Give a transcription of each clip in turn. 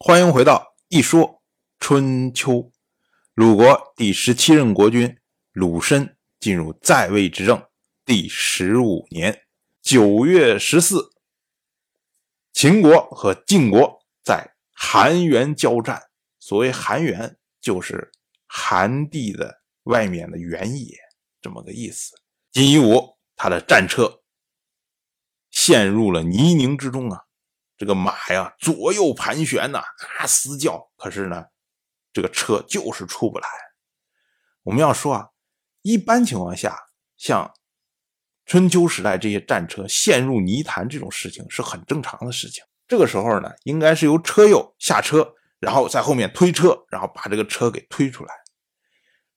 欢迎回到一说春秋。鲁国第十七任国君鲁申进入在位执政第十五年九月十四，秦国和晋国在韩原交战。所谓韩原，就是韩地的外面的原野，这么个意思。晋夷吾他的战车陷入了泥泞之中啊。这个马呀，左右盘旋呐，啊嘶叫。可是呢，这个车就是出不来。我们要说啊，一般情况下，像春秋时代这些战车陷入泥潭这种事情是很正常的事情。这个时候呢，应该是由车右下车，然后在后面推车，然后把这个车给推出来。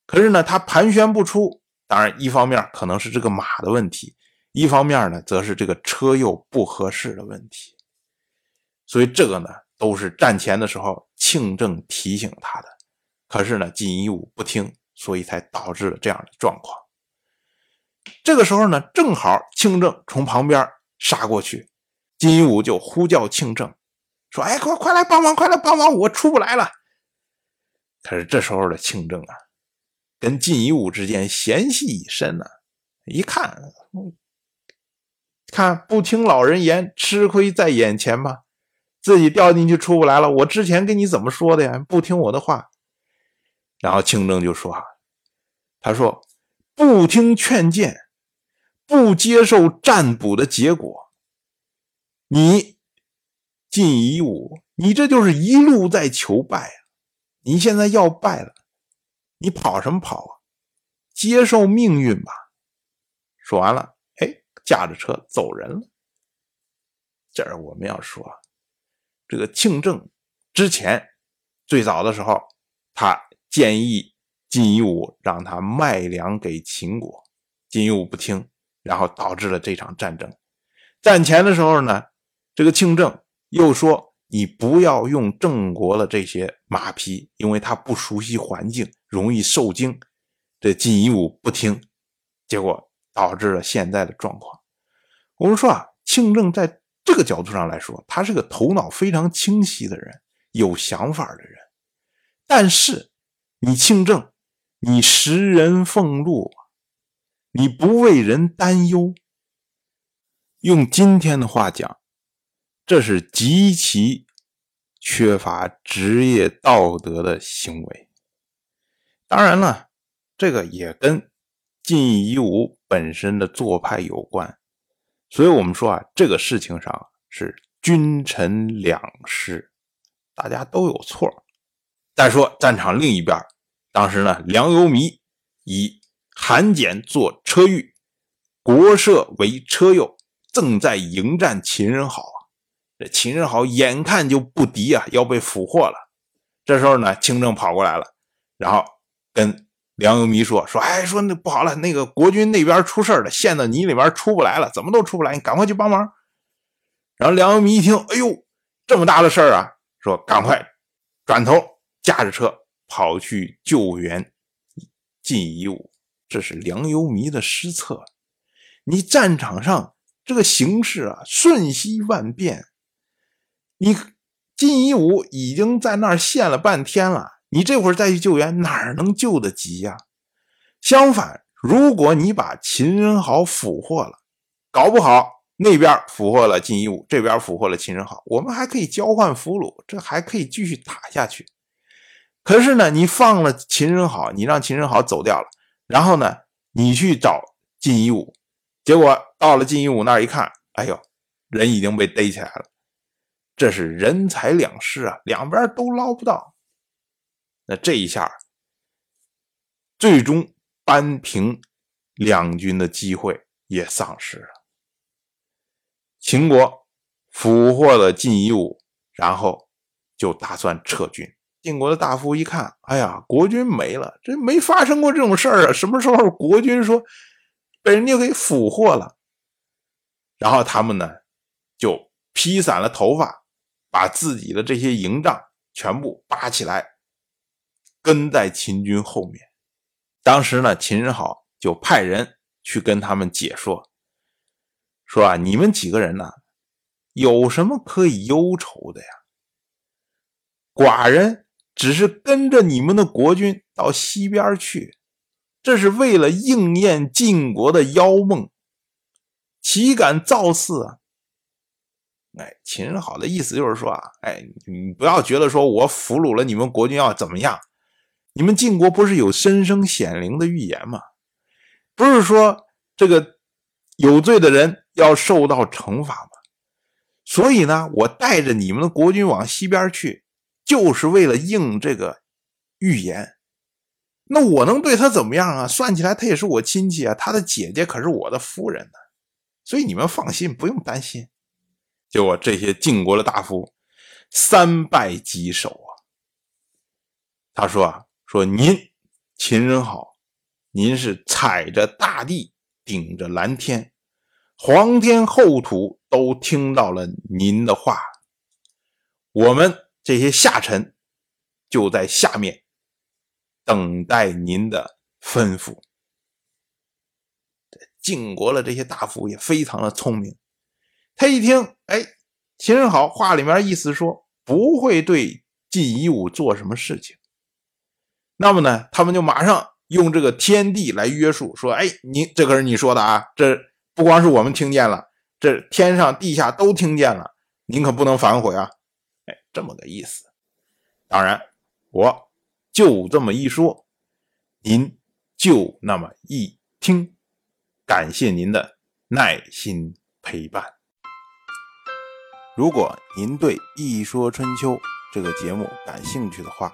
可是呢，它盘旋不出。当然，一方面可能是这个马的问题，一方面呢，则是这个车右不合适的问题。所以这个呢，都是战前的时候庆正提醒他的，可是呢，晋夷吾不听，所以才导致了这样的状况。这个时候呢，正好庆正从旁边杀过去，晋夷吾就呼叫庆正，说：“哎，快快来帮忙，快来帮忙，我出不来了。”可是这时候的庆政啊，跟晋夷吾之间嫌隙已深呢，一看，看不听老人言，吃亏在眼前吧。自己掉进去出不来了，我之前跟你怎么说的呀？不听我的话。然后清正就说：“啊，他说不听劝谏，不接受占卜的结果，你进夷吾，你这就是一路在求败啊！你现在要败了，你跑什么跑啊？接受命运吧。”说完了，哎，驾着车走人了。这儿我们要说。这个庆正之前最早的时候，他建议晋夷吾让他卖粮给秦国，晋夷吾不听，然后导致了这场战争。战前的时候呢，这个庆正又说你不要用郑国的这些马匹，因为他不熟悉环境，容易受惊。这晋夷吾不听，结果导致了现在的状况。我们说啊，庆正在。这个角度上来说，他是个头脑非常清晰的人，有想法的人。但是你庆正，你食人俸禄，你不为人担忧。用今天的话讲，这是极其缺乏职业道德的行为。当然了，这个也跟晋夷吾本身的做派有关。所以我们说啊，这个事情上是君臣两失，大家都有错。再说战场另一边，当时呢，梁由弥以韩简做车御，国社为车右，正在迎战秦人好啊。这秦人好眼看就不敌啊，要被俘获了。这时候呢，清正跑过来了，然后跟。梁由弥说：“说，哎，说那不好了，那个国军那边出事了，陷到泥里边出不来了，怎么都出不来，你赶快去帮忙。”然后梁由弥一听，哎呦，这么大的事儿啊！说赶快转头驾着车跑去救援晋夷吾。这是梁由弥的失策。你战场上这个形势啊，瞬息万变。你晋夷吾已经在那儿陷了半天了。你这会儿再去救援，哪儿能救得及呀？相反，如果你把秦人好俘获了，搞不好那边俘获了晋一武，这边俘获了秦人好，我们还可以交换俘虏，这还可以继续打下去。可是呢，你放了秦人好，你让秦人好走掉了，然后呢，你去找晋一武，结果到了晋一武那儿一看，哎呦，人已经被逮起来了，这是人财两失啊，两边都捞不到。那这一下，最终扳平两军的机会也丧失了。秦国俘获了晋夷吾，然后就打算撤军。晋国的大夫一看，哎呀，国君没了，这没发生过这种事儿啊！什么时候国君说被人家给俘获了？然后他们呢，就披散了头发，把自己的这些营帐全部扒起来。跟在秦军后面，当时呢，秦人好就派人去跟他们解说，说啊，你们几个人呢，有什么可以忧愁的呀？寡人只是跟着你们的国君到西边去，这是为了应验晋国的妖梦，岂敢造次啊？哎，秦人好的意思就是说啊，哎，你不要觉得说我俘虏了你们国君要怎么样？你们晋国不是有深生显灵的预言吗？不是说这个有罪的人要受到惩罚吗？所以呢，我带着你们的国君往西边去，就是为了应这个预言。那我能对他怎么样啊？算起来他也是我亲戚啊，他的姐姐可是我的夫人呢。所以你们放心，不用担心。就我这些晋国的大夫，三拜棘手啊。他说啊，说您秦人好，您是踩着大地，顶着蓝天，皇天厚土都听到了您的话。我们这些下臣就在下面等待您的吩咐。晋国的这些大夫也非常的聪明。他一听，哎，秦人好，话里面意思说不会对晋夷吾做什么事情。那么呢，他们就马上用这个天地来约束，说，哎，你这可是你说的啊，这不光是我们听见了，这天上地下都听见了，您可不能反悔啊！哎，这么个意思。当然，我就这么一说，您就那么一听，感谢您的耐心陪伴。如果您对《一说春秋》这个节目感兴趣的话，